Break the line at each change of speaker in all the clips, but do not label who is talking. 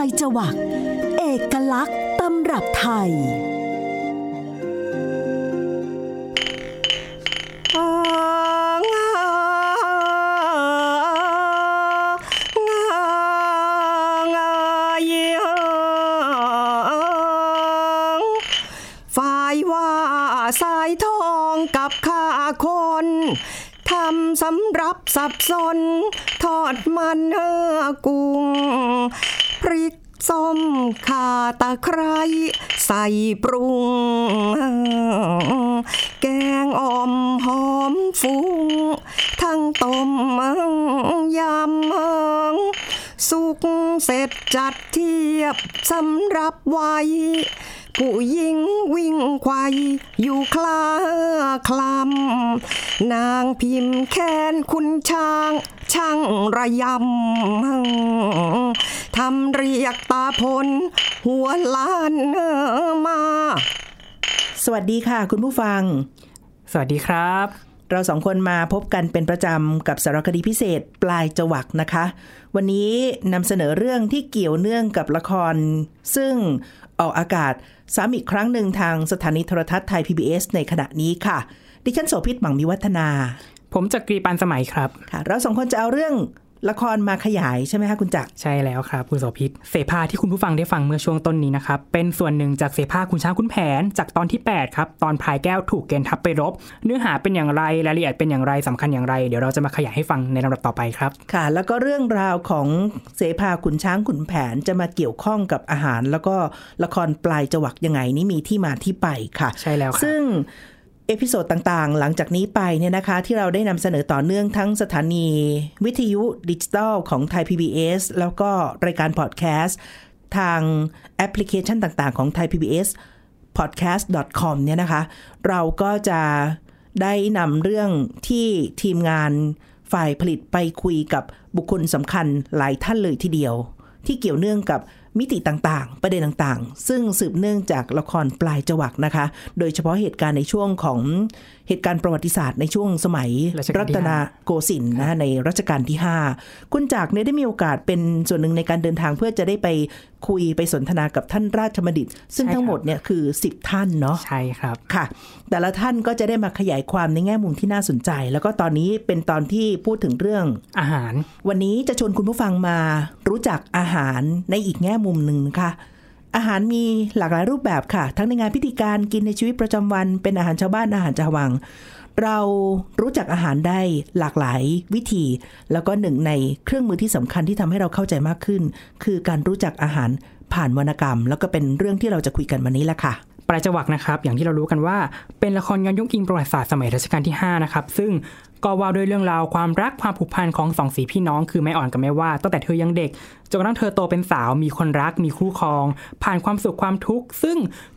ายจวัก เอกลักษณ์ตำรับไทย
ฝ่ายว่าสายทองกับข้าคนทำสำรับสับสน ทอดมันเนื้อกุ้ง พริกส้มข่าตะ ไคร้ใส่ปรุง แกงอ่อมหอมฟุ้ง ทั้งต้มยำสุกเสร็จจัดเทียบสำรับไว้ ผู้หญิงวิ่งควายอยู่คลาคลำนางพิมพ์แค้นคุณช้างช่างระยำทำเรียกตาพล หัวล้านมา
สวัสดีค่ะคุณผู้ฟัง
สวัสดีครับ
เราสองคนมาพบกันเป็นประจำกับสารคดีพิเศษปลายจวักนะคะ วันนี้นำเสนอเรื่องที่เกี่ยวเนื่องกับละคร ซึ่งออกอากาศ ซ้ำอีกครั้งหนึ่งทางสถานีโทรทัศน์ไทย PBS ในขณะนี้ค่ะ ดิฉันโสภิตหมังมีวัฒนา
ผมจักรีปันสมัยครับ
ค่ะ เราสองคนจะเอาเรื่อง ละครมาขยายใช่ไหมคะคุณจักร
ใช่แล้วครับ คุณโสภิตเสภาที่คุณผู้ฟังได้ฟังเมื่อช่วงต้นนี้นะครับ เป็นส่วนหนึ่งจากเสภาคุณช้างคุณแผน จากตอนที่ 8 ครับ ตอนพายแก้วถูกเกณฑ์ทัพไปรบ เนื้อหาเป็นอย่างไรรายละเอียดเป็นอย่างไรสำคัญอย่างไร เดี๋ยวเราจะมาขยายให้ฟังในลำดับต่อไปครับ
ค่ะ แล้วก็เรื่องราวของเสภาขุนช้างขุนแผนจะมาเกี่ยวข้องกับอาหาร แล้วก็ละครปลายจวักยังไงนี่มีที่มาที่ไปค่ะ
ใช่แล้วครับ
ซึ่ง episode ต่างๆ หลังจากนี้ไปเนี่ยนะคะ ที่เราได้นำเสนอต่อเนื่องทั้งสถานี วิทยุดิจิตอลของไทย PBS แล้วก็รายการพอดแคสต์ทางแอปพลิเคชันต่างๆ ของไทย PBS podcast.com เนี่ยนะคะ เราก็จะได้นำเรื่องที่ทีมงานฝ่ายผลิตไปคุยกับบุคคลสำคัญหลายท่านเลยทีเดียว ที่เกี่ยวเนื่องกับ มิติต่างๆ ประเด็นต่างๆ ซึ่งสืบเนื่องจากละครปลายจวักนะคะ โดยเฉพาะเหตุการณ์ในช่วงของ เหตุการณ์ประวัติศาสตร์ในช่วงสมัย
รัชกาลที่
รัตนโกสินทร์นะคะในรัชกาลที่ 5 คุณจักรเนี่ยได้มีโอกาสเป็นส่วนหนึ่งในการเดินทางเพื่อจะได้ไปคุยไปสนทนากับท่านราชบัณฑิต ซึ่งทั้งหมดเนี่ยคือ 10 ท่านเนาะ
ใช่ครับ
ค่ะ แต่ละท่านก็จะได้มาขยายความในแง่มุมที่น่าสนใจ แล้วก็ตอนนี้เป็นตอนที่พูดถึงเรื่อง
อาหาร
วันนี้จะชวนคุณผู้ฟังมารู้จักอาหารในอีกแง่มุมหนึ่งนะคะ อาหารมีหลากหลายรูปแบบค่ะ ทั้งในงานพิธีการกินในชีวิตประจำวัน เป็นอาหารชาวบ้านอาหารชาววัง เรารู้จักอาหารได้หลากหลายวิธี แล้วก็หนึ่งในเครื่องมือที่สำคัญที่ทำให้เราเข้าใจมากขึ้น คือการรู้จักอาหารผ่านวรรณกรรม แล้วก็เป็นเรื่องที่เราจะคุยกันวันนี้แหละค่ะ
ปลายจวักนะครับ อย่างที่เรารู้กันว่าเป็นละครย้อนยุคอิงประวัติศาสตร์สมัยรัชกาลที่ 5 นะครับ ซึ่ง ก็ว่าด้วยเรื่องราวความรักความผูกพันของสองสีพี่น้องคือแม่อ่อนกับแม่ว่าตั้งแต่เธอยังเด็กจนกระทั่งเธอโตเป็นสาวมีคนรักมีคู่ครอง ผ่านความสุขความทุกข์ซึ่ง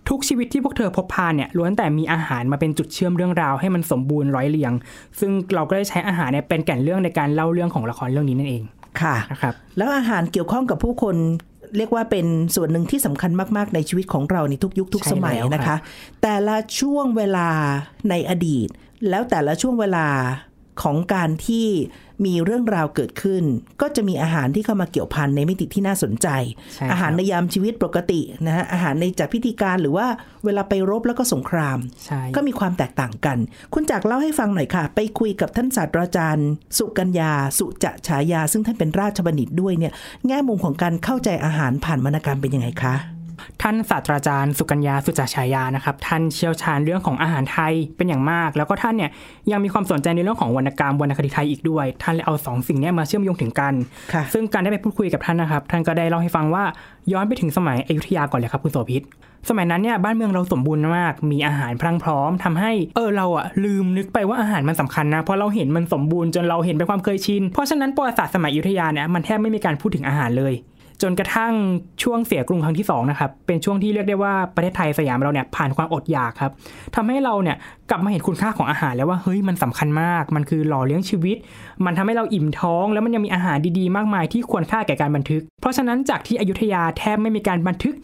ทุกชีวิตที่พวกเธอพบผ่านเนี่ยล้วนแต่มีอาหารมาเป็นจุดเชื่อมเรื่องราวให้มันสมบูรณ์ร้อยเรียง ซึ่งเราก็ได้ใช้อาหารเนี่ยเป็นแก่นเรื่องในการเล่าเรื่องของละครเรื่องนี้นั่นเอง
ค่ะ
นะครับ
แล้วอาหารเกี่ยวข้องกับผู้คนเรียกว่าเป็นส่วนหนึ่งที่สำคัญมาก ๆ ในชีวิตของเราในทุกยุคทุก
ใช่
สมัย
แล้ว
นะ
ครั
คะ
บ
แต่ละช่วงเวลาในอดีต แล้วแต่ละช่วงเวลา ของการที่มีเรื่องราวเกิดขึ้น ก็จะมีอาหารที่เข้ามาเกี่ยวพันในมิติที่น่าสนใจ
ใช่ครับ
อาหารในยามชีวิตปกตินะฮะอาหารในจัดพิธีการหรือว่าเวลาไปรบแล้วก็สงคราม
ใช่
ก็มีความแตกต่างกัน คุณจักรเล่าให้ฟังหน่อยค่ะ ไปคุยกับท่านศาสตราจารย์ สุกัญญา สุจะฉายา ซึ่งท่านเป็นราชบัณฑิตด้วยเนี่ยแง่มุมของการเข้าใจอาหารผ่านวรรณกรรมเป็นยังไงคะ
ท่านศาสตราจารย์สุกัญญาสุจฉายานะครับท่านเชี่ยวชาญเรื่องของอาหารไทยเป็นอย่างมาก แล้วก็ท่านเนี่ยยังมีความสนใจในเรื่องของวรรณกรรมวรรณคดีไทยอีกด้วย ท่านเลยเอาสองสิ่งเนี้มาเชื่อมโยงถึงกัน
ค่ะ
ซึ่งการได้ไปพูดคุยกับท่านนะครับ ท่านก็ได้เล่าให้ฟังว่าย้อนไปถึงสมัยอยุธยาก่อนเลยครับคุณโสภิตสมัยนั้นเนี่ยบ้านเมืองเราสมบูรณ์มาก มีอาหารพรั่งพร้อมทำให้เออเราอะลืมนึกไปว่าอาหารมันสำคัญนะเพราะเราเห็นมันสมบูรณ์จนเราเห็นเป็นความเคยชินเพราะฉะนั้นประวัติศาสตร์สมัยอยุธยาเนี่ยมันแทบไม่มีการพูดถึงอาหารเลย จนกระทั่งช่วงเสียกรุงครั้งที่2นะครับเป็นช่วงที่เรียกได้ว่าประเทศไทยสยามเราเนี่ยผ่านความอดอยากครับทำให้เราเนี่ยกลับมาเห็นคุณค่าของอาหารแล้วว่าเฮ้ยมันสำคัญมาก มันคือหล่อเลี้ยงชีวิต มันทำให้เราอิ่มท้อง แล้วมันยังมีอาหารดีๆ มากมายที่ควรค่าแก่การบันทึก เพราะฉะนั้นจากที่อยุธยาแทบไม่มีการบันทึก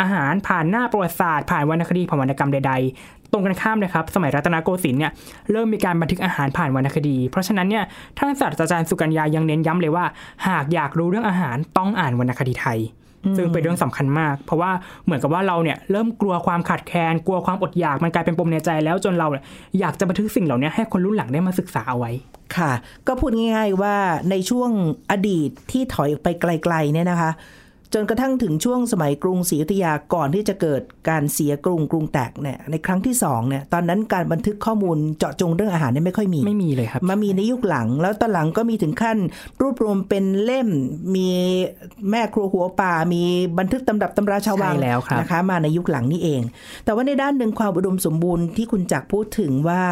อาหารผ่านหน้าประวัติศาสตร์ผ่านวรรณคดีผ่านวรรณกรรมใด ๆ ตรงกันข้ามนะครับ สมัยรัตนโกสินทร์เนี่ยเริ่มมีการบันทึกอาหารผ่านวรรณคดี เพราะฉะนั้นเนี่ยท่านศาสตราจารย์สุกัญญายังเน้นย้ำเลยว่า หากอยากรู้เรื่องอาหารต้องอ่านวรรณคดีไทยซึ่งเป็นเรื่องสำคัญมาก เพราะว่าเหมือนกับว่าเราเนี่ยเริ่มกลัวความขาดแคลนกลัวความอดอยากมันกลายเป็นปมในใจแล้วจนเราเนี่ยอยากจะบันทึกสิ่งเหล่านี้ให้คนรุ่นหลังได้มาศึกษาเอาไว้
ค่ะ ก็พูดง่ายๆว่าในช่วงอดีตที่ถอยออกไปไกลๆเนี่ยนะคะ จนกระทั่งถึงช่วงสมัยกรุงศรีอยุธยาก่อนที่จะเกิดการเสียกรุงกรุงแตกเนี่ยในครั้งที่สองเนี่ยตอนนั้นการบันทึกข้อมูลเจาะจงเรื่องอาหารเนี่ยไม่ค่อยมี
ไม่มีเลยครับ
มามีในยุคหลัง แล้วตอนหลังก็มีถึงขั้นรวบรวมเป็นเล่มมีแม่ครัวหัวป่า มีบันทึกตำรับตำราชาววัง
ใช่แล้วครับ
นะคะมาในยุคหลังนี่เอง แต่ว่าในด้านหนึ่งความอุดมสมบูรณ์ที่คุณจักรพูดถึงว่า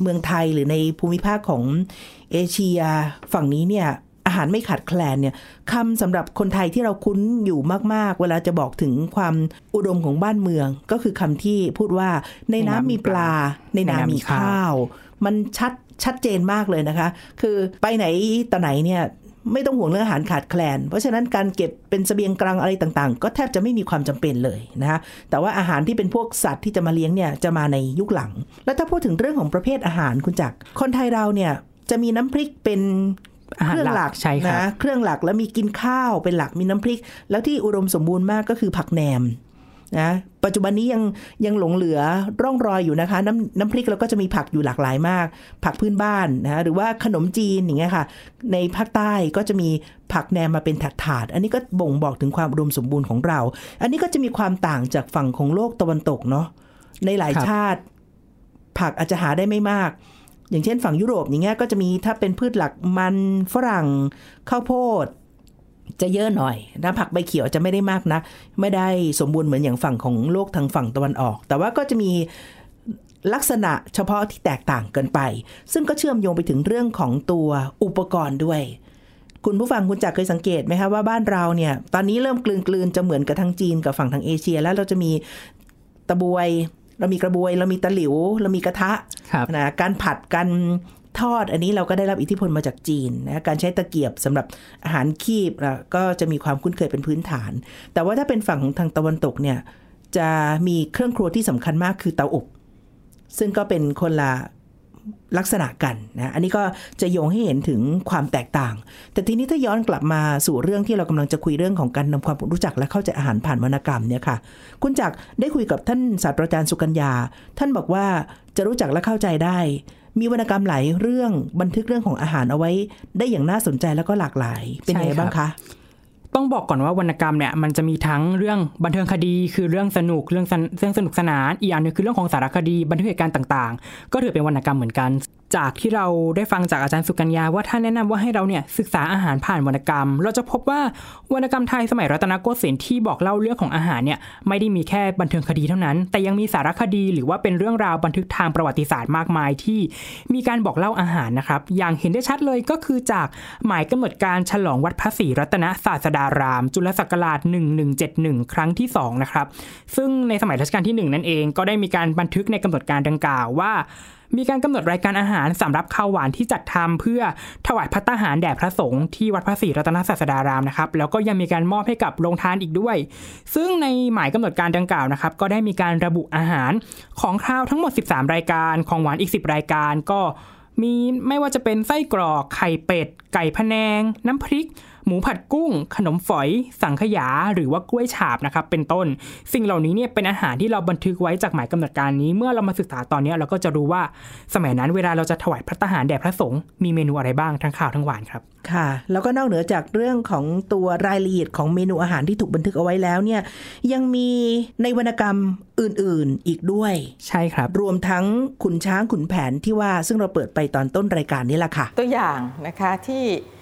เมืองไทยหรือในภูมิภาคของเอเชียฝั่งนี้เนี่ย อาหารไม่ขาดแคลนเนี่ยคำสำหรับคนไทยที่เราคุ้นอยู่มาก ๆ เวลาจะบอกถึงความอุดมของบ้านเมือง ก็คือคำที่พูดว่าในน้ำมีปลา ในน้ำมีข้าว มันชัดชัดเจนมากเลยนะคะ คือไปไหนต่อไหนเนี่ยไม่ต้องห่วงเรื่องอาหารขาดแคลน เพราะฉะนั้นการเก็บเป็นเสบียงกลางอะไรต่างๆ ก็แทบจะไม่มีความจำเป็นเลยนะคะแต่ว่าอาหารที่เป็นพวกสัตว์ที่จะมาเลี้ยงเนี่ยจะมาในยุคหลัง แล้วถ้าพูดถึงเรื่องของประเภทอาหารคุณจักรคนไทยเราเนี่ยจะมีน้ำพริกเป็น
อาหาร
เครื่องหลัก
ใช่ครับ
นะเครื่องหลักแล้วมีกินข้าวเป็นหลักมีน้ำพริก แล้วที่อุดมสมบูรณ์มากก็คือผักแหนมนะปัจจุบันนี้ยังยังหลงเหลือร่องรอยอยู่นะคะ น้ำน้ำพริกเราก็จะมีผักอยู่หลากหลายมาก ผักพื้นบ้านนะหรือว่าขนมจีนอย่างเงี้ยค่ะ ในภาคใต้ก็จะมีผักแหนมมาเป็นถาดๆอันนี้ก็บ่งบอกถึงความอุดมสมบูรณ์ของเรา อันนี้ก็จะมีความต่างจากฝั่งของโลกตะวันตกเนาะในหลาย
ครับ
ชาติ ผักอาจจะหาได้ไม่มาก อย่างเช่นฝั่งยุโรปอย่างเงี้ยก็จะมีถ้าเป็นพืชหลักมันฝรั่งข้าวโพดจะเยอะหน่อยนะผักใบเขียวจะไม่ได้มากนะไม่ได้สมบูรณ์เหมือนอย่างฝั่งของโลกทางฝั่งตะวันออก แต่ว่าก็จะมีลักษณะเฉพาะที่แตกต่างเกินไป ซึ่งก็เชื่อมโยงไปถึงเรื่องของตัวอุปกรณ์ด้วย คุณผู้ฟังคุณจักรเคยสังเกตไหมคะว่าบ้านเราเนี่ย ตอนนี้เริ่มกลืนกลืนๆจะเหมือนกับทางจีนกับฝั่งทางเอเชีย แล้วเราจะมีตะบวย เรามีกระบวย เรามีตะหลิว เรามีกระทะ
ครับ
นะการผัดการทอดอันนี้เราก็ได้รับอิทธิพลมาจากจีนนะการใช้ตะเกียบสำหรับอาหารคีบอะก็จะมีความคุ้นเคยเป็นพื้นฐาน แต่ว่าถ้าเป็นฝั่งของทางตะวันตกเนี่ยจะมีเครื่องครัวที่สำคัญมากคือเตาอบ ซึ่งก็เป็นคนละ ลักษณะกันนะอันนี้ก็จะโยงให้เห็นถึงความแตกต่าง แต่ทีนี้ถ้าย้อนกลับมาสู่เรื่องที่เรากำลังจะคุยเรื่องของการนำความรู้จักและเข้าใจอาหารผ่านวรรณกรรมเนี่ยค่ะ คุณจักรได้คุยกับท่านศาสตราจารย์สุกัญญา ท่านบอกว่าจะรู้จักและเข้าใจได้ มีวรรณกรรมหลายเรื่องบันทึกเรื่องของอาหารเอาไว้ ได้อย่างน่าสนใจแล้วก็หลากหลายเป็นไง
บ้า
งคะ
ต้องบอกก่อนว่าวรรณกรรมเนี่ยมันจะมีทั้งเรื่องบันเทิงคดีคือเรื่องสนุกเรื่องสนเรื่องสนุกสนานอีกอันหนึงคือเรื่องของสารคดีบันทึกเหตุการณ์ต่างๆ ก็ถือเป็นวรรณกรรมเหมือนกัน จากที่เราได้ฟังจากอาจารย์สุกัญญาว่าท่านแนะนำว่าให้เราเนี่ยศึกษาอาหารผ่านวรรณกรรม เราจะพบว่าวรรณกรรมไทยสมัยรัตนโกสินทร์ที่บอกเล่าเรื่องของอาหารเนี่ยไม่ได้มีแค่บันเทิงคดีเท่านั้น แต่ยังมีสารคดีหรือว่าเป็นเรื่องราวบันทึกทางประวัติศาสตร์มากมายที่ มีการบอกเล่าอาหารนะครับ อย่างเห็นได้ชัดเลยก็คือจากหมายกำหนดการฉลองวัดพระศรีรัตนศาสดาราม จุลศักราช 1171 ครั้งที่2นะครับซึ่งในสมัยรัชกาลที่ 1 นั่นเองก็ได้มีการบันทึกในกำหนดการดังกล่าวว่า มีการกำหนดรายการอาหารสำหรับข้าวหวานที่จัดทำเพื่อถวายพัตตาหารแด่พระสงฆ์ที่วัดพระศรีรัตนศาสดารามนะครับ แล้วก็ยังมีการมอบให้กับโรงทานอีกด้วย ซึ่งในหมายกำหนดการดังกล่าวนะครับ ก็ได้มีการระบุอาหารของข้าวทั้งหมด 13 รายการ ของหวานอีก 10 รายการก็มีไม่ว่าจะเป็นไส้กรอกไข่เป็ด ไก่พะแนง น้ำพริก หมูผัดกุ้ง ขนมฝอย สังขยา หรือว่ากล้วยฉาบนะครับเป็นต้น สิ่งเหล่านี้เนี่ยเป็นอาหารที่เราบันทึกไว้จากหมายกำหนดการนี้ เมื่อเรามาศึกษาตอนนี้เราก็จะรู้ว่าสมัยนั้นเวลาเราจะถวายพระทหารแด่พระสงฆ์มีเมนูอะไรบ้างทั้งข้าวทั้งหวานครับ
ค่ะ แล้วก็นอกเหนือจากเรื่องของตัวรายละเอียดของเมนูอาหารที่ถูกบันทึกเอาไว้แล้วเนี่ยยังมีในวรรณกรรมอื่นๆอีกด้วย
ใช่ครับ
รวมทั้งขุนช้างขุนแผนที่ว่าซึ่งเราเปิดไปตอนต้นรายการนี้แหละค่ะ
ตัวอย่างนะคะที่เอ่อ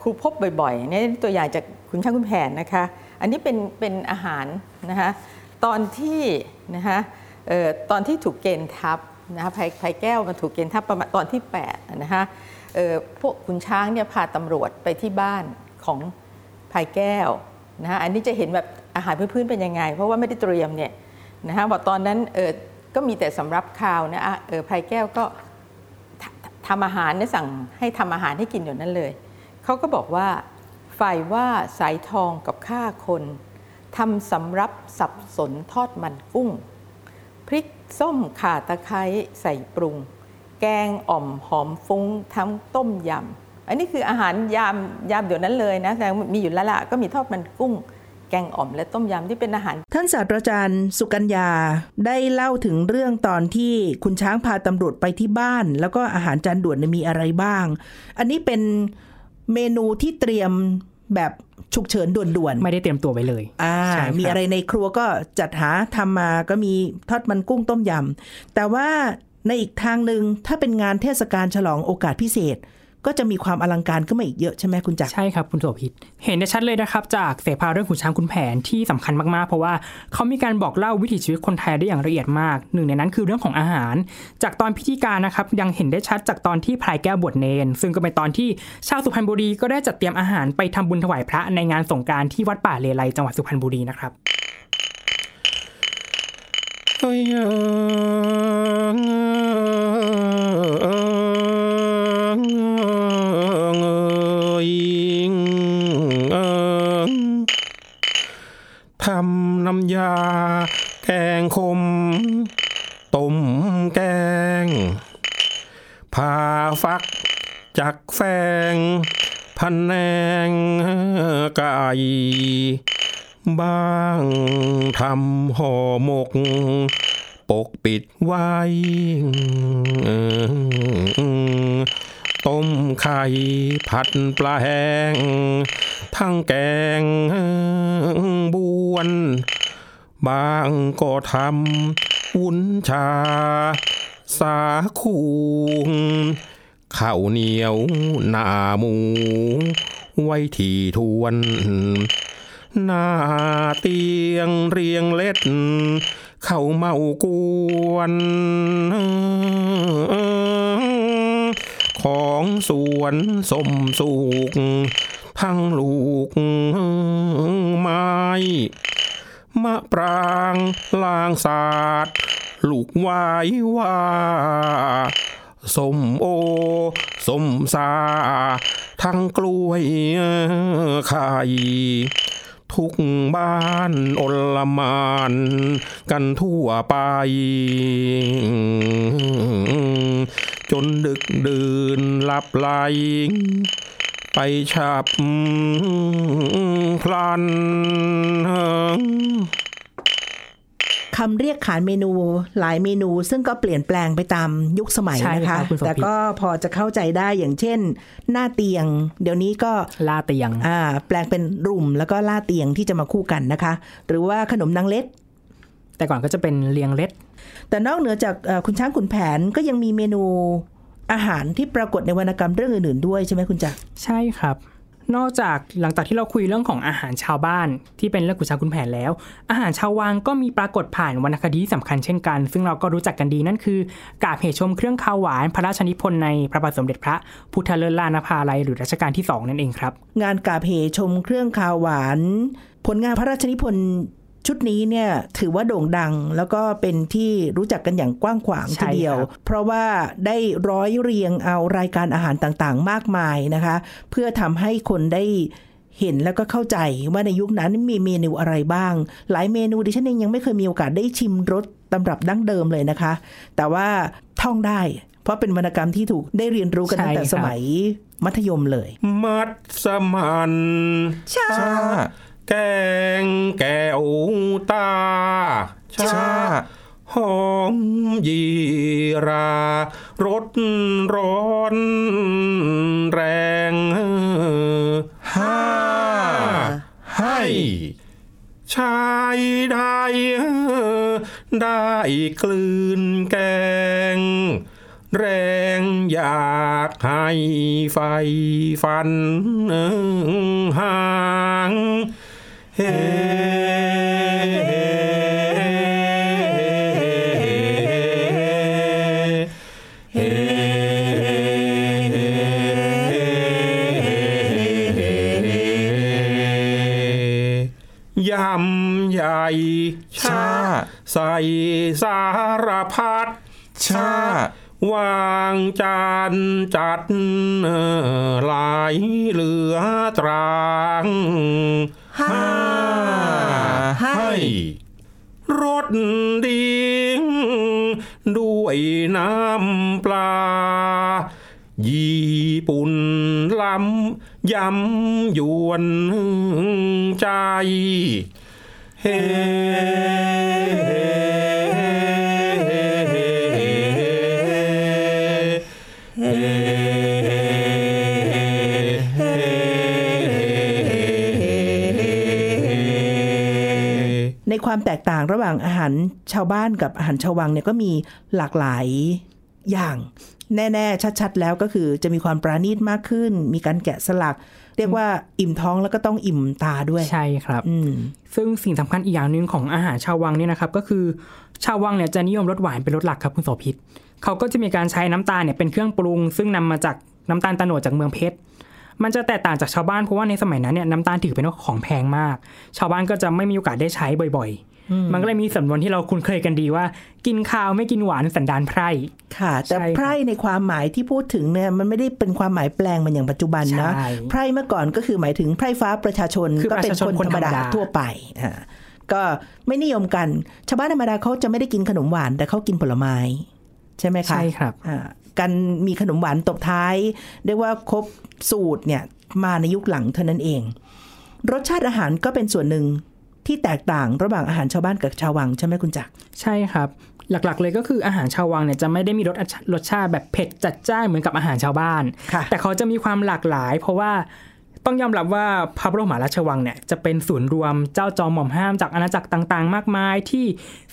ครูพบบ่อยๆนี่ตัวอย่างจากคุณช่างคุณแผนนะคะ อันนี้เป็นเป็นอาหารนะคะตอนที่นะคะออตอนที่ถูกเกณฑ์ทัพนะคะภัยภัยแก้วมาถูกเกณฑ์ทัพประมาณตอนที่8นะคะออพวกคุณช้างเนี่ยพาตำรวจไปที่บ้านของภัยแก้วนะคะอันนี้จะเห็นแบบอาหารพื้นๆเป็นยังไง เพราะว่าไม่ได้เตรียมเนี่ยนะคะบอกตอนนั้นออก็มีแต่สำรับข้าวนะอะเออภัยแก้วก็ทำอาหารเนี่ยสั่งให้ทำอาหารให้กินอยู่นั้นเลย เขาก็บอกว่า ฝ่ายว่าสายทองกับข้าคนทำสำรับสับสนทอดมันกุ้ง พริกส้มข่าตะไคร้ใส่ปรุง แกงอ่อมหอมฟุ้งทั้งต้มยำ อันนี้คืออาหารยามยามเดี๋ยวนั้นเลยนะแต่มีอยู่แล้วละก็มีทอดมันกุ้งแกงอ่อมและต้มยำที่เป็นอาหาร
ท่านศาสตราจารย์สุกัญญาได้เล่าถึงเรื่องตอนที่คุณช้างพาตำรวจไปที่บ้าน แล้วก็อาหารจานด่วนมีอะไรบ้าง อันนี้เป็น เมนูที่เตรียมแบบฉุกเฉินด่วนๆ
ไม่ได้เตรียมตัวไว้เลย
อ่า
ใช่ครับ
มีอะไรในครัวก็จัดหาทำมาก็มีทอดมันกุ้งต้มยำแต่ว่าในอีกทางหนึ่งถ้าเป็นงานเทศกาลฉลองโอกาสพิเศษ ก็จะมีความอลังการขึ้นมาอีกเยอะใช่ไหมคุณจักร
ใช่ครับคุณโสภิตเห็นได้ชัดเลยนะครับ จากเสภาเรื่องขุนช้างขุนแผนที่สำคัญมากๆ เพราะว่าเขามีการบอกเล่าวิถีชีวิตคนไทยได้อย่างละเอียดมาก หนึ่งในนั้นคือเรื่องของอาหาร จากตอนพิธีการนะครับยังเห็นได้ชัดจากตอนที่พลายแก้วบวชเนน ซึ่งก็เป็นตอนที่ชาวสุพรรณบุรีก็ได้จัดเตรียมอาหารไปทำบุญถวายพระในงานสงกรารที่วัดป่าเลไลจังหวัดสุพรรณบุรีนะครับ
เอ้ยเอย ทำน้ำยา แกงคมต้มแกงผ่าฟักจากแฟง พันแนงไก่บ้างทำห่อหมก ปกปิดไว้ ต้มไข่ผัดปลาแห้ง ทั้งแกงบวน บางก็ทำวุ้นชา สาคูข้าวเหนียวหน้าหมู ไว้ที่ทวน หน้าเตียงเรียงเล็ด เข้าเมากวน ของสวนสมสุกทั้งลูกไม้มะปรางลางศาสตร์ลูกวายว่าสมโอสมสา ทั้งกล้วยไข่ ทุกบ้านอลหมานกันทั่วไป จนดึกดื่นหลับไหลไปฉับพลัน
คำเรียกขานเมนูหลายเมนู ซึ่งก็เปลี่ยนแปลงไปตามยุคสมัย
ใช่
นะ
ครั
คะ
บคุณโสภิต
แต่ก็พอจะเข้าใจได้อย่างเช่น หน้าเตียง เดี๋ยวนี้ก็
ลาเตียง
อ่าแปลงเป็นรุ่มแล้วก็ล่าเตียงที่จะมาคู่กันนะคะ หรือว่าขนมนางเล็ด
แต่ก่อนก็จะเป็นเลียงเล็ด
แต่นอกเหนือจากเอ่อคุณช้างขุนแผนก็ยังมีเมนูอาหารที่ปรากฏในวรรณกรรมเรื่องอื่นๆด้วยใช่ไหมคุณจักร
ใช่ครับ นอกจากหลังจากที่เราคุยเรื่องของอาหารชาวบ้าน ที่เป็นเรื่องขุนช้างขุนแผนแล้ว อาหารชาววังก็มีปรากฏผ่านวรรณคดีที่สำคัญเช่นกัน ซึ่งเราก็รู้จักกันดีนั่นคือกาบเหตุชมเครื่องข้าวหวานพระราชนิพนธ์ในพระบาทสมเด็จพระพุทธเลิศล้านภาลัยหรือรัชกาลที่สองนั่นเองครับ
งานกาเพชมเครื่องข้าวหวาน ผลงานพระราชนิพนธ์ ชุดนี้เนี่ยถือว่าโด่งดังแล้วก็เป็นที่รู้จักกันอย่างกว้างขวาง
ใช่
ทีเดียว
ครับ
เพราะว่าได้ร้อยเรียงเอารายการอาหารต่างๆ มากมายนะคะ เพื่อทำให้คนได้เห็นแล้วก็เข้าใจว่าในยุคนั้นมีเมนูอะไรบ้าง หลายเมนูดิฉันเองยังไม่เคยมีโอกาสได้ชิมรสตำรับดั้งเดิมเลยนะคะ แต่ว่าท่องได้เพราะเป็นวรรณกรรมที่ถูกได้เรียนรู้กันตั้งแต่
ใช่ครับ
สมัยมัธยมเลย
มัดสมันชา แกงแก้วตาชาหอมยีรารสร้อนแรงห้าให้ชายได้ได้กลืนแกง แรงอยากให้ไฟฟันหาง เฮ้ยำใหญ่ชา ใส่สารพัด
ชา
วางจานจัดหลายเหลือตราง
ห้าให้
รสดีด้วยน้ำปลา ญี่ปุ่นล้ำยำยวนใจ เฮ้
ในความแตกต่างระหว่างอาหารชาวบ้านกับอาหารชาววังเนี่ยก็มีหลากหลายอย่างแน่ๆ ชัดๆ แล้วก็คือจะมีความปราณีตมากขึ้น มีการแกะสลัก เรียกว่าอิ่มท้องแล้วก็ต้องอิ่มตาด้วย
ใช่ครับ
อืม
ซึ่งสิ่งสำคัญอีกอย่างหนึ่งของอาหารชาววังเนี่ยนะครับ ก็คือชาววังเนี่ยจะนิยมรสหวานเป็นรสหลักครับคุณโสภิตเขาก็จะมีการใช้น้ำตาลเนี่ยเป็นเครื่องปรุง ซึ่งนำมาจากน้ำตาลตะโนดจากเมืองเพชร มันจะแตกต่างจากชาวบ้านเพราะว่าในสมัยนั้นเนี่ยน้ำตาลถือเป็นของแพงมาก ชาวบ้านก็จะไม่มีโอกาสได้ใช้บ่อยๆ มันก็เลยมีสำนวนที่เราคุ้นเคยกันดีว่า กินข้าวไม่กินหวานสันดานไพร่
ค่ะ แต่
ใช่ครับ
ไพร่ในความหมายที่พูดถึงเนี่ยมันไม่ได้เป็นความหมายแปลงมันอย่างปัจจุบันนะ
ใช่
ไพร่เมื่อก่อนก็คือหมายถึงไพร่ฟ้าประชาชน
คือ
ก็เป็น
ประชาชน
คนธรรมดา
คนธรรมดา
ทั่วไปอ่าก็ไม่นิยมกัน ชาวบ้านธรรมดาเขาจะไม่ได้กินขนมหวานแต่เขากินผลไม้ ใช่ไหมคะ
ใช่ครับ
อ่า การมีขนมหวานตบท้ายเรียกว่าครบสูตรเนี่ยมาในยุคหลังเท่านั้นเอง รสชาติอาหารก็เป็นส่วนหนึ่งที่แตกต่างระหว่างอาหารชาวบ้านกับชาววังใช่ไหมคุณจักร
ใช่ครับ หลักๆ เลยก็คืออาหารชาววังเนี่ยจะไม่ได้มีรสรสชาติแบบเผ็ดจัดจ้านเหมือนกับอาหารชาวบ้าน
ค่ะ
แต่เขาจะมีความหลากหลาย เพราะว่า ต้องยอมรับว่าพระบรมมหาราชวังเนี่ยจะเป็นศูนย์รวมเจ้าจอมหม่อมห้ามจากอาณาจักรต่างๆ มากมาย ที่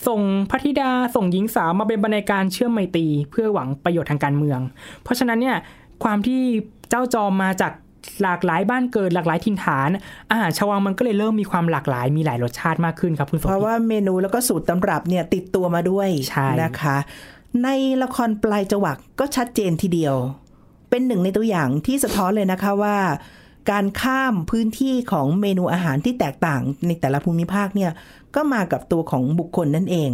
ส่งพระธิดาส่งหญิงสาวมาเป็นบรรณาการเชื่อมไมตรีเพื่อหวังประโยชน์ทางการเมือง เพราะฉะนั้นเนี่ยความที่เจ้าจอมมาจากหลากหลายบ้านเกิดหลากหลายถิ่นฐาน อาหารชาววังมันก็เลยเริ่มมีความหลากหลายมีหลายรสชาติมากขึ้นครับคุณโส
เพราะ
ภิต
ว่าเมนูแล้วก็สูตรตำรับเนี่ยติดตัวมาด้วย
ใช่
นะคะ ในละครปลายจวักก็ชัดเจนทีเดียว เป็นหนึ่งในตัวอย่างที่สะท้อนเลยนะคะว่า การข้ามพื้นที่ของเมนูอาหารที่แตกต่างในแต่ละภูมิภาคเนี่ยก็มากับตัวของบุคคลนั่นเอง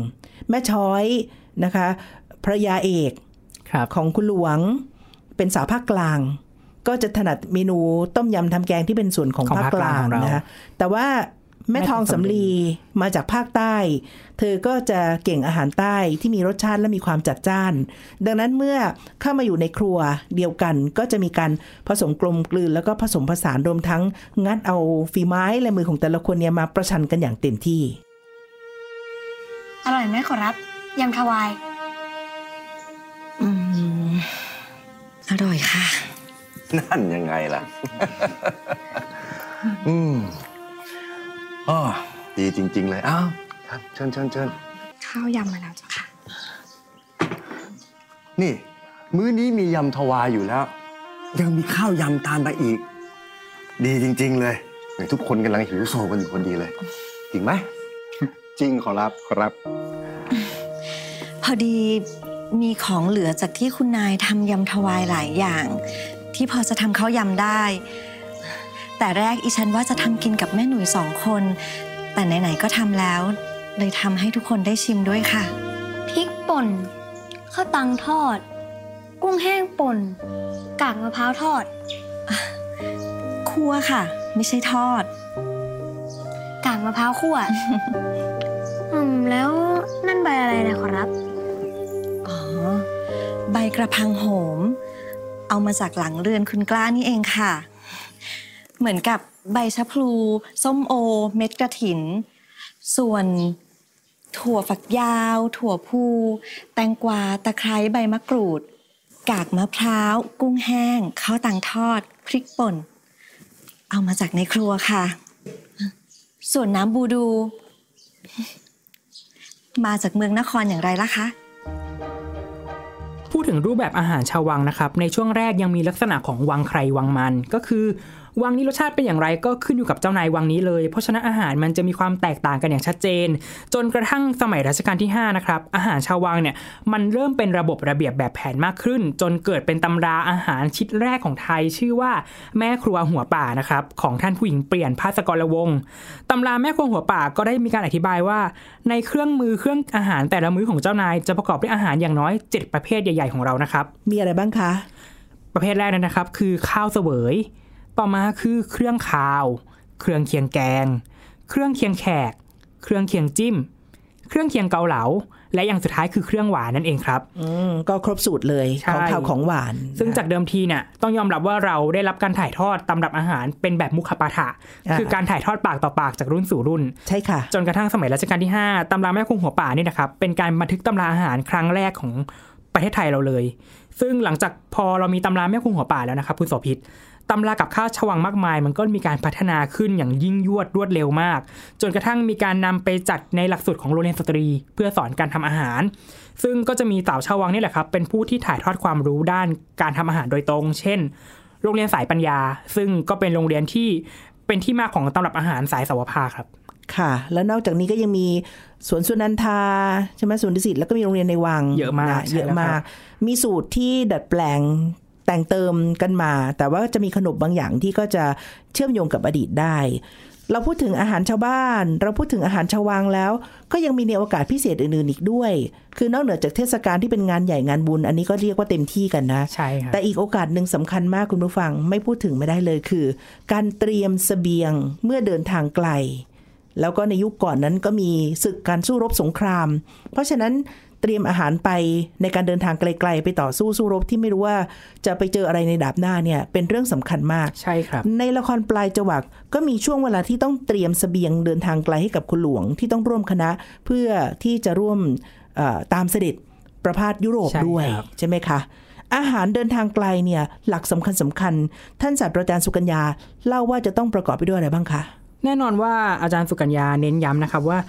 แม่ช้อยนะคะพระยาเอก
ครับ
ของคุณหลวงเป็นสาวภาคกลาง ก็จะถนัดเมนูต้มยำทำแกงที่เป็นส่วนของ
ของ
ภาค
ภาค
ก
ก
ลา
ลางงของเรา
นะคะแต่ว่า แม่ทองสำลีมาจากภาคใต้ เธอก็จะเก่งอาหารใต้ที่มีรสชาติและมีความจัดจ้าน ดังนั้นเมื่อเข้ามาอยู่ในครัวเดียวกัน ก็จะมีการผสมกลมกลืนแล้วก็ผสมผสานรวมทั้งงัดเอาฝีไม้และมือของแต่ละคนเนี่ยมาประชันกันอย่างเต็มที่
อร่อยไหมขอรับยำทวาย
อืมอร่อยค่ะ
นั่นยังไงล่ะ อืม อ๋อดีจริง ๆ เลยอ้าวครับเชิญเชิญเชิญ
ข้าวยำมาแล้วเจ้าค่ะ
นี่ มื้อนี้มียำทวายอยู่แล้ว ยังมีข้าวยำตามมาอีก ดีจริง ๆ เลยเหมือนทุกคนกำลังหิวโซกันอยู่คนดีเลย จริงไหม
จริงขอรับขอรับ
พอดีมีของเหลือจากที่คุณนายทำยำทวายหลายอย่าง ที่พอจะทำข้าวยำได้ แต่แรกอีฉันว่าจะทำกินกับแม่หนุ่ยสองคน แต่ไหนๆก็ทำแล้ว เลยทำให้ทุกคนได้ชิมด้วยค่ะ
พริกป่น ข้าวตังทอด กุ้งแห้งป่น กากมะพร้าวทอด
คั่วค่ะ ไม่ใช่ทอด
กากมะพร้าวคั่ว อืม แล้วนั่นใบอะไรนะขอรับ
อ๋อ ใบกระพังโหม เอามาจากหลังเรือนคุณกล้านี่เองค่ะ เหมือนกับใบชะพลู ส้มโอ เม็ดกระถิน ส่วนถั่วฝักยาว ถั่วพู แตงกวา ตะไคร้ใบมะกรูด กากมะพร้าว กุ้งแห้ง ข้าวตังทอด พริกป่น เอามาจากในครัวค่ะ ส่วนน้ำบูดู มาจากเมืองนครอย่างไรล่ะคะ
พูดถึงรูปแบบอาหารชาววังนะครับ ในช่วงแรกยังมีลักษณะของวังใครวังมัน ก็คือ วังนี้รสชาติเป็นอย่างไรก็ขึ้นอยู่กับเจ้านายวังนี้เลย เพราะฉะนั้นอาหารมันจะมีความแตกต่างกันอย่างชัดเจน จนกระทั่งสมัยรัชกาลที่5นะครับอาหารชาววังเนี่ยมันเริ่มเป็นระบบระเบียบแบบแผนมากขึ้น จนเกิดเป็นตำราอาหารชิ้นแรกของไทย ชื่อว่าแม่ครัวหัวป่านะครับของท่านผู้หญิงเปลี่ยนภาสกรวงศ์ตำราแม่ครัวหัวป่าก็ได้มีการอธิบายว่า ในเครื่องมือเครื่องอาหารแต่ละมื้อของเจ้านาย จะประกอบด้วยอาหารอย่างน้อย 7 ประเภทใหญ่ ๆของเรานะครับ
มีอะไรบ้างคะ
ประเภทแรกนั้นนะครับ คือข้าวเสวย ต่อมาคือเครื่องคาว เครื่องเคียงแกง เครื่องเคียงแขก เครื่องเคียงจิ้ม เครื่องเคียงเกาเหลา และอย่างสุดท้ายคือเครื่องหวานนั่นเองครับ
อืมก็ครบสูตรเลย
ใช่
ของข้าวของหวาน
ซึ่ง
นะคะ
จากเดิมทีเนี่ยต้องยอมรับว่าเราได้รับการถ่ายทอดตำรับอาหารเป็นแบบมุขปาฐะ
อ่า
คือการถ่ายทอดปากต่อปากจากรุ่นสู่รุ่น
ใช่ค่ะ
จนกระทั่งสมัยรัชกาลที่ 5ตำราแม่คงหัวป่านี่นะครับเป็นการบันทึกตำราอาหารครั้งแรกของประเทศไทยเราเลย ซึ่งหลังจากพอเรามีตำราแม่คงหัวป่าแล้วนะครับคุณโสภิต ตำรากับข้าวชวังมากมาย มันก็มีการพัฒนาขึ้นอย่างยิ่งยวดรวดเร็วมาก จนกระทั่งมีการนำไปจัดในหลักสูตรของโรงเรียนสตรี เพื่อสอนการทำอาหาร ซึ่งก็จะมีสาวชาววังนี่แหละครับ เป็นผู้ที่ถ่ายทอดความรู้ด้านการทำอาหารโดยตรง เช่น โรงเรียนสายปัญญา ซึ่งก็เป็นโรงเรียนที่เป็นที่มาของตำรับอาหารสายสาวภาครับ
ค่ะ แล้วนอกจากนี้ก็ยังมีสวนสุนันทาใช่ไหมสวนดุสิตแล้วก็มีโรงเรียนในวัง
เยอะมาก
น
ใช่
เยอะ
แล้วครับ
มาก มีสูตรที่ดัดแปลง แต่งเติมกันมา แต่ว่าจะมีขนบบางอย่างที่ก็จะเชื่อมโยงกับอดีตได้ เราพูดถึงอาหารชาวบ้าน เราพูดถึงอาหารชาววังแล้ว ก็ยังมีในโอกาสพิเศษอื่นๆอีกด้วย คือนอกเหนือจากเทศกาลที่เป็นงานใหญ่งานบุญ อันนี้ก็เรียกว่าเต็มที่กันนะ
ใช่ครับ
แต่อีกโอกาสหนึ่งสำคัญมากคุณผู้ฟังไม่พูดถึงไม่ได้เลยคือ การเตรียมเสบียงเมื่อเดินทางไกลแล้วก็ในยุคก่อนนั้นก็มีศึกการสู้รบสงคราม เพราะฉะนั้น เตรียมอาหารไปในการเดินทางไกล ๆ ไปต่อสู้สู้รบที่ไม่รู้ว่าจะไปเจออะไรในดาบหน้าเนี่ยเป็นเรื่องสำคัญมาก
ใช่ครับ
ในละครปลายจวักก็มีช่วงเวลาที่ต้องเตรียมเสบียงเดินทางไกลให้กับคุณหลวงที่ต้องร่วมคณะเพื่อที่จะร่วมเอ่อตามเสด็จประพาสยุโรป
ใช่
ด้วย
ครับ
ใช่ไหมคะอาหารเดินทางไกลเนี่ยหลักสำคัญสำคัญ ท่านศาสตราจารย์สุกัญญาเล่าว่าจะต้องประกอบไปด้วยอะไรบ้างคะ
แน่นอนว่าอาจารย์สุกัญญาเน้นย้ำนะครับว่า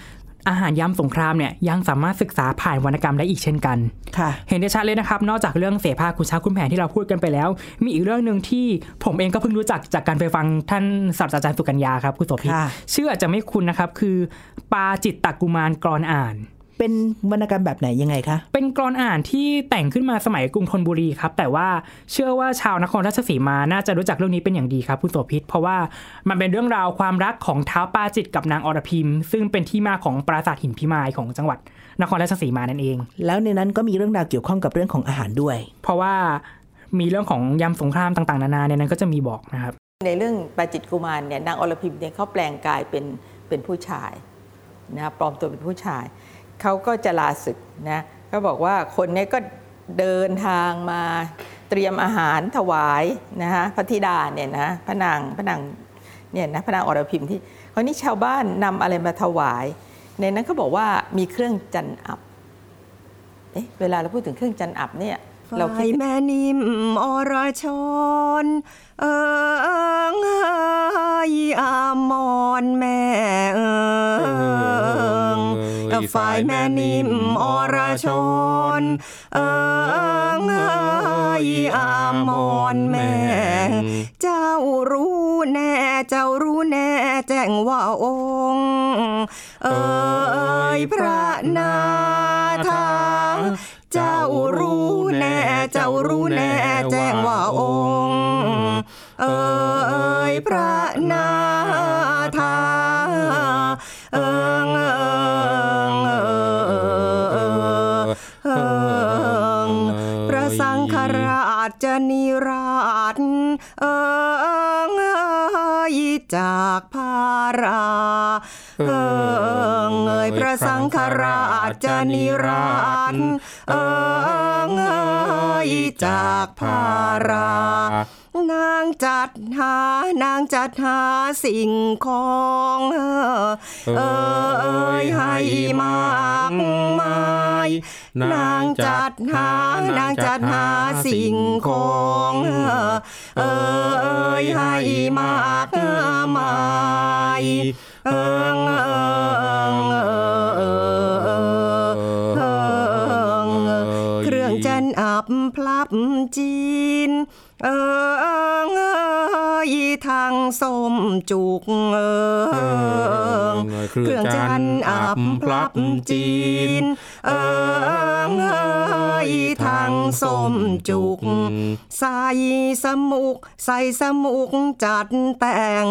อาหารยามสงครามเนี่ยยังสามารถศึกษาผ่านวรรณกรรมได้อีกเช่นกัน
ค่ะ
เห็นได้ชัดเลยนะครับ นอกจากเรื่องเสภาคุณช้างคุณแผนที่เราพูดกันไปแล้ว มีอีกเรื่องหนึ่งที่ผมเองก็เพิ่งรู้จักจากการไปฟังท่านศาสตราจารย์สุกัญญาครับคุณโสภิต
ค่ะ
ชื่ออาจจะไม่คุ้นนะครับ คือปาจิตตกุมารกรอนอ่าน
เป็นวรรณกรรมแบบไหนยังไงคะ
เป็นกรอนอ่านที่แต่งขึ้นมาสมัยกรุงธนบุรีครับ แต่ว่าเชื่อว่าชาวนครราชสีมาน่าจะรู้จักเรื่องนี้เป็นอย่างดีครับคุณโสภิตเพราะว่ามันเป็นเรื่องราวความรักของเท้าวปาจิตกับนางอรพิม ซึ่งเป็นที่มาของปราสาทหินพิมายของจังหวัดนครราชสีมานั่นเอง
แล้วในนั้นก็มีเรื่องราวเกี่ยวข้องกับเรื่องของอาหารด้วย
เพราะว่ามีเรื่องของยำสงครามต่างๆ นานาในนั้นก็จะมีบอกนะครับ
ในเรื่องปาจิตกุมารเนี่ยนางอรพิมเนี่ยเขาแปลงกายเป็นเป็นผู้ชายนะปลอมตัวเป็นผู้ชาย เขาก็จะลาศึกนะก็บอกว่าคนนี้ก็เดินทางมาเตรียมอาหารถวายนะฮะพระธิดาเนี่ยนะพระนางพระนางเนี่ยนะพระนางอรพิมที่คราวนี้ชาวบ้านนำอะไรมาถวาย ในนั้นเขาบอกว่ามีเครื่องจันอับเอ๊ะเวลาเราพูดถึงเครื่องจันอับเนี่ยเรา
ฝ่า
คิด
แม่นิ่มอรชรเอิงเอยอามอนแม่เอิ งฝ่ายแม่นิ่มอรชรเอิงเอยอามอนแม่ เจ้ารู้แน่เจ้ารู้แน่แจ้งว่าองค์ เอยพระนาถาเจ้ารู้แน่ เจ้ารู้แน่ แจ้งว่าองค์ เอยพระ จะนิราชเอิงเอยจากภาราเอิงเอยพระสังฆราชจะนิราชเอิงเอยจากภารา นางจัดหานางจัดหาสิ่งของเออเอยให้มากมายนางจัดหานางจัดหาสิ่งของเออเอยให้มากมายเอิงเอิงเอิงเอิงเครื่องจันอับพลับจีน เอิงเอยทางส้มจุกเอิงเครื่องจันอับพลับจีน เอิงเอยทางส้มจุก ใส่สมุก ใส่สมุกจัดแต่ง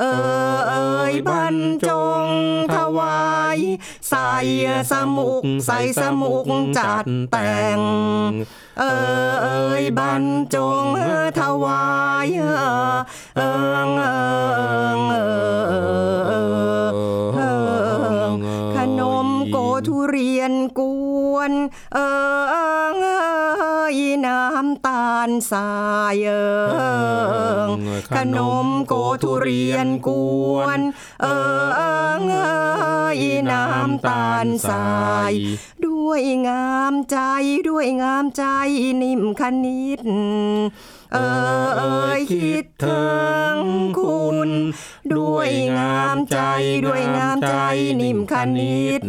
เอยบรรจงถวาย ใส่สมุก ใส่สมุกจัดแต่ง เอยบรรจงถวายเอิงเอิงเอิงเอิงขนมโกทุเรียนกวน เออเอยำตาลทรายเออขนมโกทุเรียนกวน เออเอยน้ำตาลทราย ด้วยงามใจด้วยงามใจนิ่มคณิตเออเอยคิดถึงคุณ ด้วยงามใจด้วยงามใจนิ่มคณิต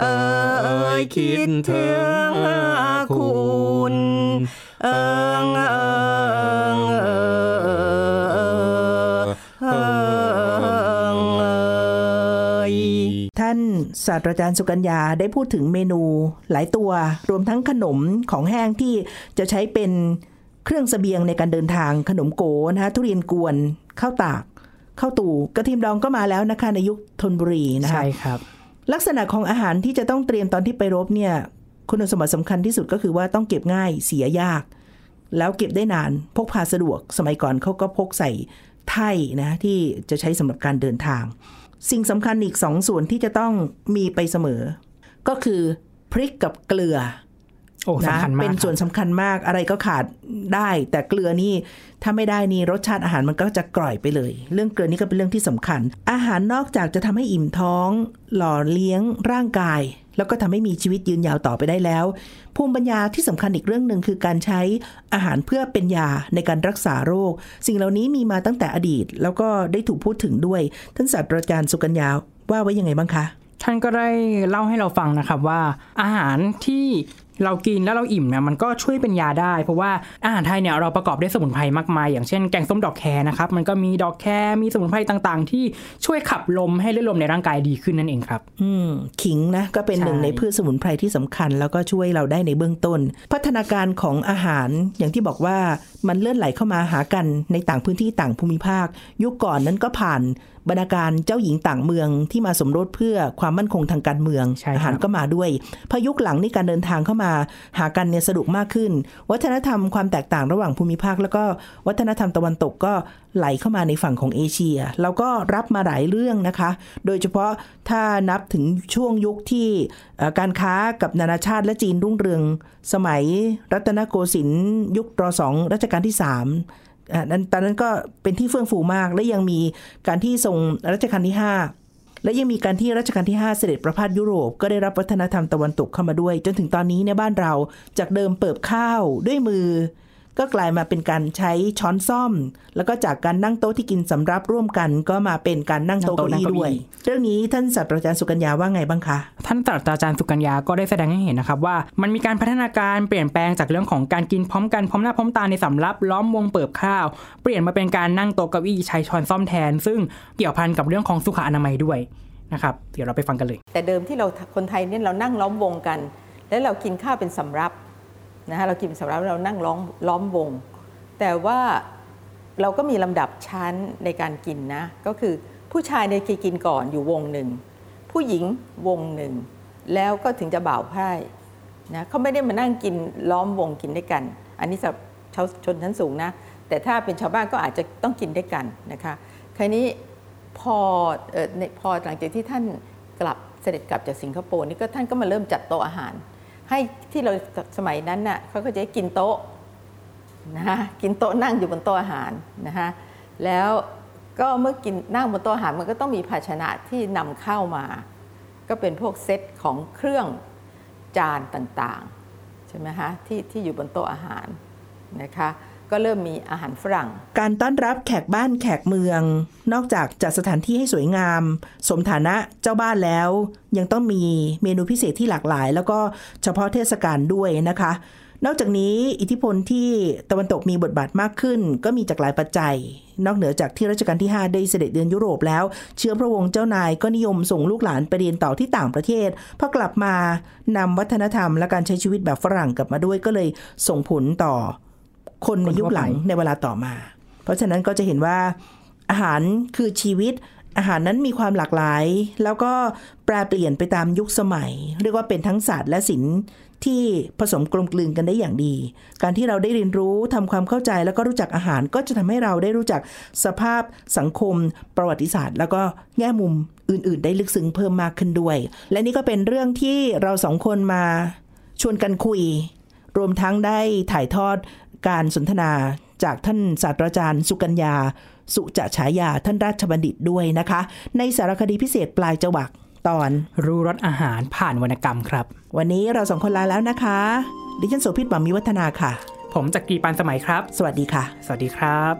เออเอยคิดถึงคุณเอิงเอิงเอิงเอิงเอย
ท่านศาสตราจารย์สุกัญญาได้พูดถึงเมนูหลายตัวรวมทั้งขนมของแห้งที่จะใช้เป็นเครื่องเสบียงในการเดินทางขนมโกนะคะทุเรียนกวนข้าวตากข้าวตู่กระเทียมดองก็มาแล้วนะคะในยุคธนบุรีนะคะ
ใช่ครับ
ลักษณะของอาหารที่จะต้องเตรียมตอนที่ไปรบเนี่ย คุณสมบัติสำคัญที่สุดก็คือว่าต้องเก็บง่ายเสียยาก แล้วเก็บได้นานพกพาสะดวก สมัยก่อนเขาก็พกใส่ไถ่นะที่จะใช้สำหรับการเดินทาง สิ่งสำคัญอีกสองส่วนที่จะต้องมีไปเสมอ ก็คือพริกกับเกลือ นะ
สำคัญมาก
เป็นส่วน
ครับ
สำคัญมากอะไรก็ขาดได้ แต่เกลือนี่ถ้าไม่ได้นี่รสชาติอาหารมันก็จะกร่อยไปเลย เรื่องเกลือนี่ก็เป็นเรื่องที่สำคัญ อาหารนอกจากจะทำให้อิ่มท้อง หล่อเลี้ยงร่างกาย แล้วก็ทำให้มีชีวิตยืนยาวต่อไปได้แล้ว ภูมิปัญญาที่สำคัญอีกเรื่องหนึ่งคือการใช้อาหารเพื่อเป็นยาในการรักษาโรค สิ่งเหล่านี้มีมาตั้งแต่อดีต แล้วก็ได้ถูกพูดถึงด้วยท่านศาสตราจารย์สุกัญญาว่าไว้ยังไงบ้างคะ
ท่านก็ได้เล่าให้เราฟังนะครับว่าอาหารที่ เรากินแล้วเราอิ่มเนี่ยมันก็ช่วยเป็นยาได้ เพราะว่าอาหารไทยเนี่ยเราประกอบด้วยสมุนไพรมากมาย อย่างเช่นแกงส้มดอกแครนะครับมันก็มีดอกแครมีสมุนไพรต่างๆ ที่ช่วยขับลมให้เลือดลมในร่างกายดีขึ้นนั่นเองครับ
อืมขิงนะก็เป็นหนึ่งในพืชสมุนไพรที่สำคัญ แล้วก็ช่วยเราได้ในเบื้องต้น พัฒนาการของอาหารอย่างที่บอกว่ามันเลื่อนไหลเข้ามาหากันในต่างพื้นที่ต่างภูมิภาค ยุคก่อนนั้นก็ผ่าน บรรณาการเจ้าหญิงต่างเมืองที่มาสมรสเพื่อความมั่นคงทางการเมือง
ใช่ครับ
อาหารก็มาด้วยพอยุคหลังนี่การเดินทางเข้ามาหากันเนี่ยสะดวกมากขึ้น วัฒนธรรมความแตกต่างระหว่างภูมิภาค แล้วก็วัฒนธรรมตะวันตกก็ไหลเข้ามาในฝั่งของเอเชียเราก็รับมาหลายเรื่องนะคะ โดยเฉพาะถ้านับถึงช่วงยุคที่เอ่อการค้ากับนานาชาติและจีนรุ่งเรือง สมัยรัตนโกสินทร์ยุครสองรัชกาลที่สามอะ นั้นตอนนั้นก็เป็นที่เฟื่องฟูมาก และยังมีการที่ทรงรัชกาลที่ 5 และยังมีการที่รัชกาลที่ 5 เสด็จประพาสยุโรป ก็ได้รับวัฒนธรรมตะวันตกเข้ามาด้วย จนถึงตอนนี้ในบ้านเราจากเดิมเปิบข้าวด้วยมือ ก็กลายมาเป็นการใช้ช้อนซ่อม แล้วก็จากการนั่งโต๊ะที่กินสำรับร่วมกันก็มาเป็นการนั่งโต๊ะ
นั่
เก้างอี้
โต๊ะ
ด้วย
นั่งเก้าอี้
เรื่องนี้ท่านศาสตราจารย์สุกัญญาว่าไงบ้างคะ
ท่านศาสตราจารย์สุกัญญาก็ได้แสดงให้เห็นนะครับว่ามันมีการพัฒนาการเปลี่ยนแปลงจากเรื่องของการกินพร้อมกันพร้อมหน้าพร้อมตาในสำรับล้อมวงเปิบข้าว เปลี่ยนมาเป็นการนั่งโต๊ะเก้าอี้ใช้ช้อนซ่อมแทน ซึ่งเกี่ยวพันกับเรื่องของสุขอนามัยด้วยนะครับเดี๋ยวเราไปฟังกันเลย
แต่เดิมที่เราคนไทยเนี่ยเรานั่งล้อมวงกัน แล้วเรากินข้าวเป็นสำรับ นะฮะเรากินสำรับเรานั่งล้อมล้อมวง แต่ว่าเราก็มีลำดับชั้นในการกินนะก็คือผู้ชายเนี่ยกินก่อนอยู่วงหนึ่ง ผู้หญิงวงหนึ่ง แล้วก็ถึงจะบ่าวไพร่นะเขาไม่ได้มานั่งกินล้อมวงกินด้วยกัน อันนี้สำหรับชาวชนชั้นสูงนะแต่ถ้าเป็นชาวบ้านก็อาจจะต้องกินด้วยกันนะคะคราวนี้พอออพอหลังจากที่ท่านกลับเสด็จกลับจากสิงคโปร์นี่ก็ท่านก็มาเริ่มจัดโต๊ะอาหาร ให้ที่เราสมัยนั้นน่ะเขาก็จะให้กินโต๊ะนะฮะกินโต๊ะนั่งอยู่บนโต๊ะอาหารนะฮะแล้วก็เมื่อกินนั่งบนโต๊ะอาหารมันก็ต้องมีภาชนะที่นำเข้ามา ก็เป็นพวกเซตของเครื่องจานต่างๆใช่ไหมฮะที่ที่อยู่บนโต๊ะอาหารนะคะ ก็เริ่มมีอาหารฝรั่ง
การต้อนรับแขกบ้านแขกเมือง นอกจากจัดสถานที่ให้สวยงาม สมฐานะเจ้าบ้านแล้ว ยังต้องมีเมนูพิเศษที่หลากหลาย แล้วก็เฉพาะเทศกาลด้วยนะคะ นอกจากนี้อิทธิพลที่ตะวันตกมีบทบาทมากขึ้น ก็มีจากหลายปัจจัย นอกเหนือจากที่รัชกาลที่ 5 ได้เสด็จเยือนยุโรปแล้ว เชื้อพระวงศ์เจ้านายก็นิยมส่งลูกหลานไปเรียนต่อที่ต่างประเทศพอกลับมานำวัฒนธรรมและการใช้ชีวิตแบบฝรั่งกลับมาด้วยก็เลยส่งผลต่อ คนในยุคหลังในเวลาต่อมา เพราะฉะนั้นก็จะเห็นว่าอาหารคือชีวิต อาหารนั้นมีความหลากหลาย แล้วก็แปรเปลี่ยนไปตามยุคสมัย เรียกว่าเป็นทั้งศาสตร์และศิลป์ที่ผสมกลมกลืนกันได้อย่างดี การที่เราได้เรียนรู้ทำความเข้าใจแล้วก็รู้จักอาหารก็จะทำให้เราได้รู้จักสภาพสังคม ประวัติศาสตร์ แล้วก็แง่มุมอื่น ๆ ได้ลึกซึ้งเพิ่มมากขึ้นด้วย และนี่ก็เป็นเรื่องที่เราสองคนมาชวนกันคุย รวมทั้งได้ถ่ายทอด การสนทนาจากท่านศาสตราจารย์สุกัญญา สุจะฉายาท่านราชบัณฑิตด้วยนะคะ ในสารคดีพิเศษปลายจวักตอน
รู้รสอาหารผ่านวรรณกรรมครับ
วันนี้เราสองคนลาแล้วนะคะ ดิฉันโสภิตหวังมีวัฒนาค่ะ
ผมจักรีปานสมัยครับ
สวัสดีค่ะ
สวัสดีครับ